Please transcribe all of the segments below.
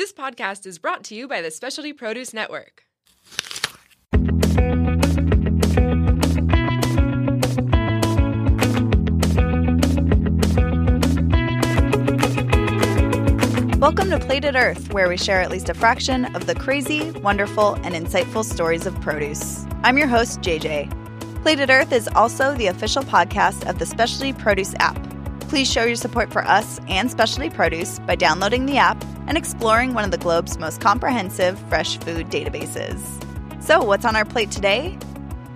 This podcast is brought to you by the Specialty Produce Network. Welcome to Plated Earth, where we share at least a fraction of the crazy, wonderful, and insightful stories of produce. I'm your host, JJ. Plated Earth is also the official podcast of the Specialty Produce app. Please show your support for us and Specialty Produce by downloading the app and exploring one of the globe's most comprehensive fresh food databases. So, what's on our plate today?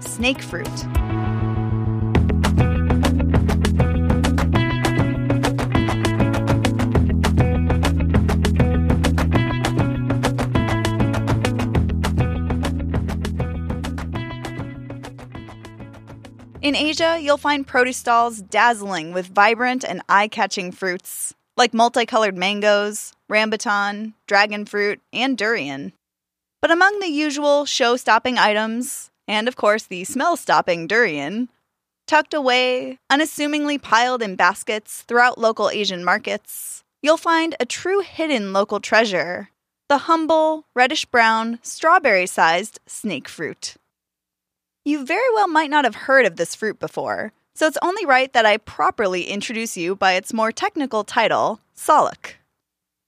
Snake fruit. In Asia, you'll find produce stalls dazzling with vibrant and eye catching fruits, like multicolored mangoes, rambutan, dragon fruit, and durian. But among the usual show stopping items, and of course the smell stopping durian, tucked away, unassumingly piled in baskets throughout local Asian markets, you'll find a true hidden local treasure the humble, reddish brown, strawberry sized snake fruit. You very well might not have heard of this fruit before, so it's only right that I properly introduce you by its more technical title, salak.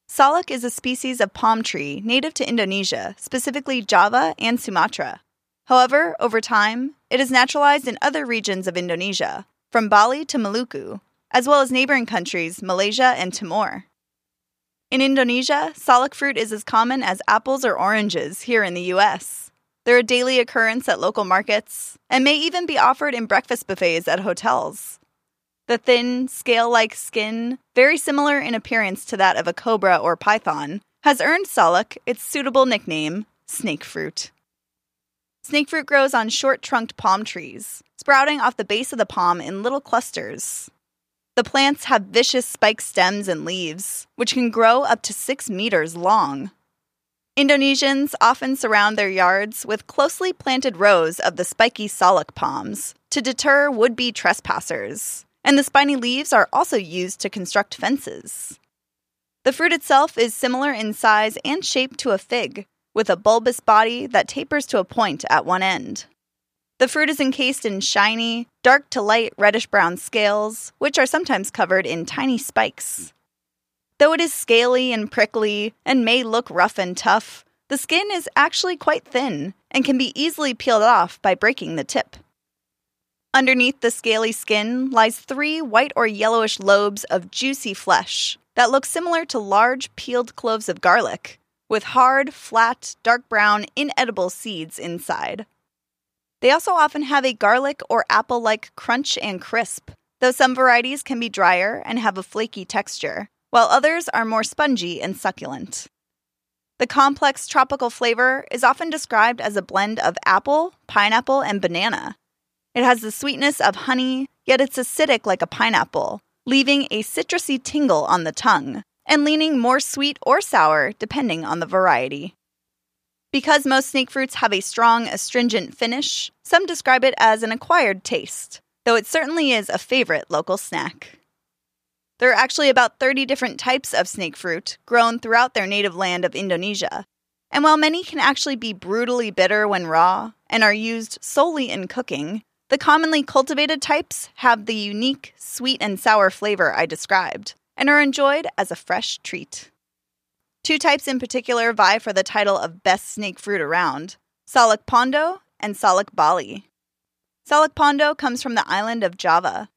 Salak is a species of palm tree native to Indonesia, specifically Java and Sumatra. However, over time, it is naturalized in other regions of Indonesia, from Bali to Maluku, as well as neighboring countries Malaysia and Timor. In Indonesia, salak fruit is as common as apples or oranges here in the US. They're a daily occurrence at local markets and may even be offered in breakfast buffets at hotels. The thin, scale like skin, very similar in appearance to that of a cobra or python, has earned salak its suitable nickname, snake fruit. Snake fruit grows on short trunked palm trees, sprouting off the base of the palm in little clusters. The plants have vicious spiked stems and leaves, which can grow up to six meters long. Indonesians often surround their yards with closely planted rows of the spiky salak palms to deter would be trespassers, and the spiny leaves are also used to construct fences. The fruit itself is similar in size and shape to a fig, with a bulbous body that tapers to a point at one end. The fruit is encased in shiny, dark to light reddish brown scales, which are sometimes covered in tiny spikes. Though it is scaly and prickly and may look rough and tough, the skin is actually quite thin and can be easily peeled off by breaking the tip. Underneath the scaly skin lies three white or yellowish lobes of juicy flesh that look similar to large peeled cloves of garlic, with hard, flat, dark brown, inedible seeds inside. They also often have a garlic or apple like crunch and crisp, though some varieties can be drier and have a flaky texture while others are more spongy and succulent. The complex tropical flavor is often described as a blend of apple, pineapple, and banana. It has the sweetness of honey, yet it's acidic like a pineapple, leaving a citrusy tingle on the tongue, and leaning more sweet or sour depending on the variety. Because most snake fruits have a strong astringent finish, some describe it as an acquired taste, though it certainly is a favorite local snack. There are actually about 30 different types of snake fruit grown throughout their native land of Indonesia. And while many can actually be brutally bitter when raw and are used solely in cooking, the commonly cultivated types have the unique sweet and sour flavor I described and are enjoyed as a fresh treat. Two types in particular vie for the title of best snake fruit around Salak Pondoh and Salak Bali. Salak Pondoh comes from the island of Java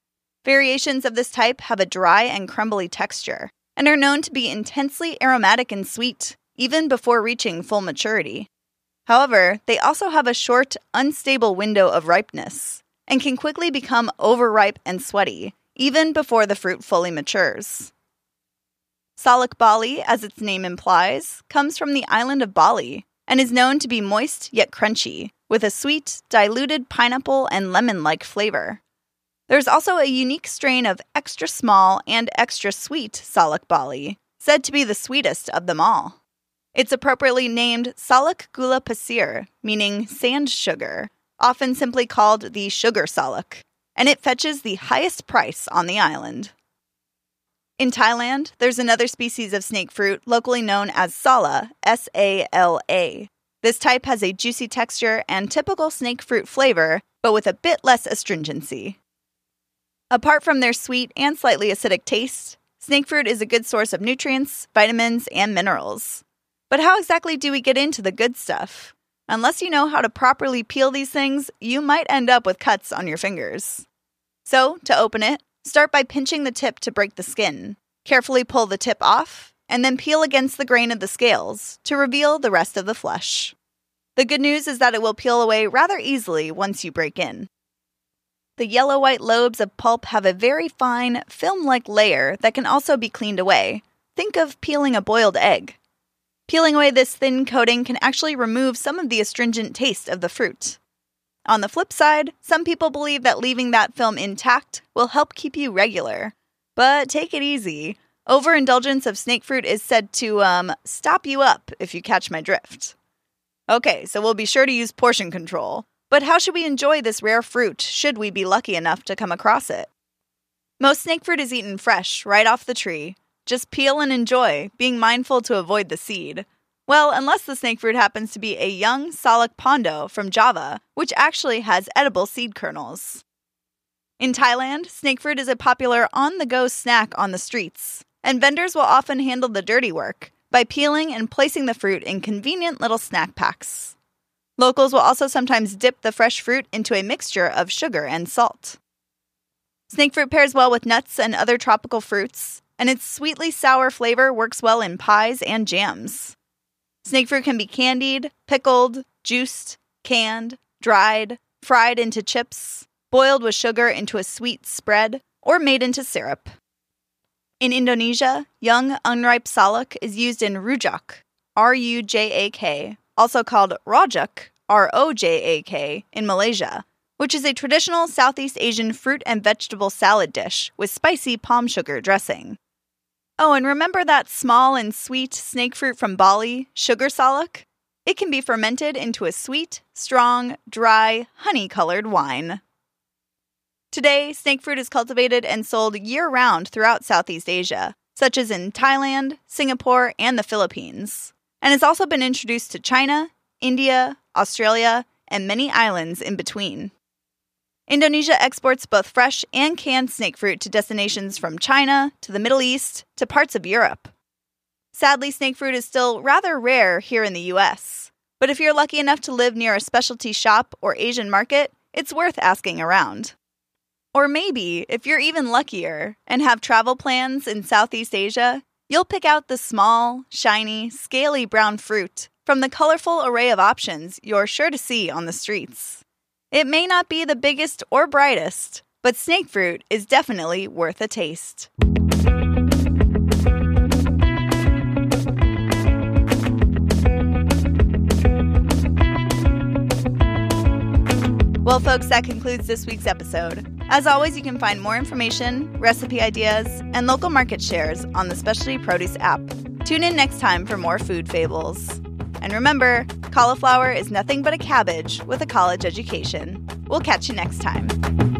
Variations of this type have a dry and crumbly texture and are known to be intensely aromatic and sweet, even before reaching full maturity. However, they also have a short, unstable window of ripeness and can quickly become overripe and sweaty, even before the fruit fully matures. Salak Bali, as its name implies, comes from the island of Bali and is known to be moist yet crunchy, with a sweet, diluted pineapple and lemon like flavor. There's also a unique strain of extra small and extra sweet Salak Bali, said to be the sweetest of them all. It's appropriately named Salak Gula Pasir, meaning sand sugar, often simply called the sugar salak, and it fetches the highest price on the island. In Thailand, there's another species of snake fruit locally known as sala, S A L A. This type has a juicy texture and typical snake fruit flavor, but with a bit less astringency. Apart from their sweet and slightly acidic taste, snake fruit is a good source of nutrients, vitamins, and minerals. But how exactly do we get into the good stuff? Unless you know how to properly peel these things, you might end up with cuts on your fingers. So, to open it, start by pinching the tip to break the skin. Carefully pull the tip off, and then peel against the grain of the scales to reveal the rest of the flesh. The good news is that it will peel away rather easily once you break in. The yellow white lobes of pulp have a very fine, film like layer that can also be cleaned away. Think of peeling a boiled egg. Peeling away this thin coating can actually remove some of the astringent taste of the fruit. On the flip side, some people believe that leaving that film intact will help keep you regular. But take it easy. Overindulgence of snake fruit is said to, um, stop you up, if you catch my drift. Okay, so we'll be sure to use portion control. But how should we enjoy this rare fruit should we be lucky enough to come across it? Most snake fruit is eaten fresh, right off the tree, just peel and enjoy, being mindful to avoid the seed. Well, unless the snake fruit happens to be a young Salak Pondoh from Java, which actually has edible seed kernels. In Thailand, snake fruit is a popular on the go snack on the streets, and vendors will often handle the dirty work by peeling and placing the fruit in convenient little snack packs. Locals will also sometimes dip the fresh fruit into a mixture of sugar and salt. Snake fruit pairs well with nuts and other tropical fruits, and its sweetly sour flavor works well in pies and jams. Snake fruit can be candied, pickled, juiced, canned, dried, fried into chips, boiled with sugar into a sweet spread, or made into syrup. In Indonesia, young unripe salak is used in rujak, R U J A K, also called rojak, R O J A K, in Malaysia, which is a traditional Southeast Asian fruit and vegetable salad dish with spicy palm sugar dressing. Oh, and remember that small and sweet snake fruit from Bali, sugar salak? It can be fermented into a sweet, strong, dry, honey colored wine. Today, snake fruit is cultivated and sold year round throughout Southeast Asia, such as in Thailand, Singapore, and the Philippines, and has also been introduced to China, India, Australia, and many islands in between. Indonesia exports both fresh and canned snake fruit to destinations from China to the Middle East to parts of Europe. Sadly, snake fruit is still rather rare here in the US. But if you're lucky enough to live near a specialty shop or Asian market, it's worth asking around. Or maybe, if you're even luckier and have travel plans in Southeast Asia, you'll pick out the small, shiny, scaly brown fruit from the colorful array of options you're sure to see on the streets. It may not be the biggest or brightest, but snake fruit is definitely worth a taste. Well, folks, that concludes this week's episode. As always, you can find more information, recipe ideas, and local market shares on the Specialty Produce app. Tune in next time for more food fables. And remember, cauliflower is nothing but a cabbage with a college education. We'll catch you next time.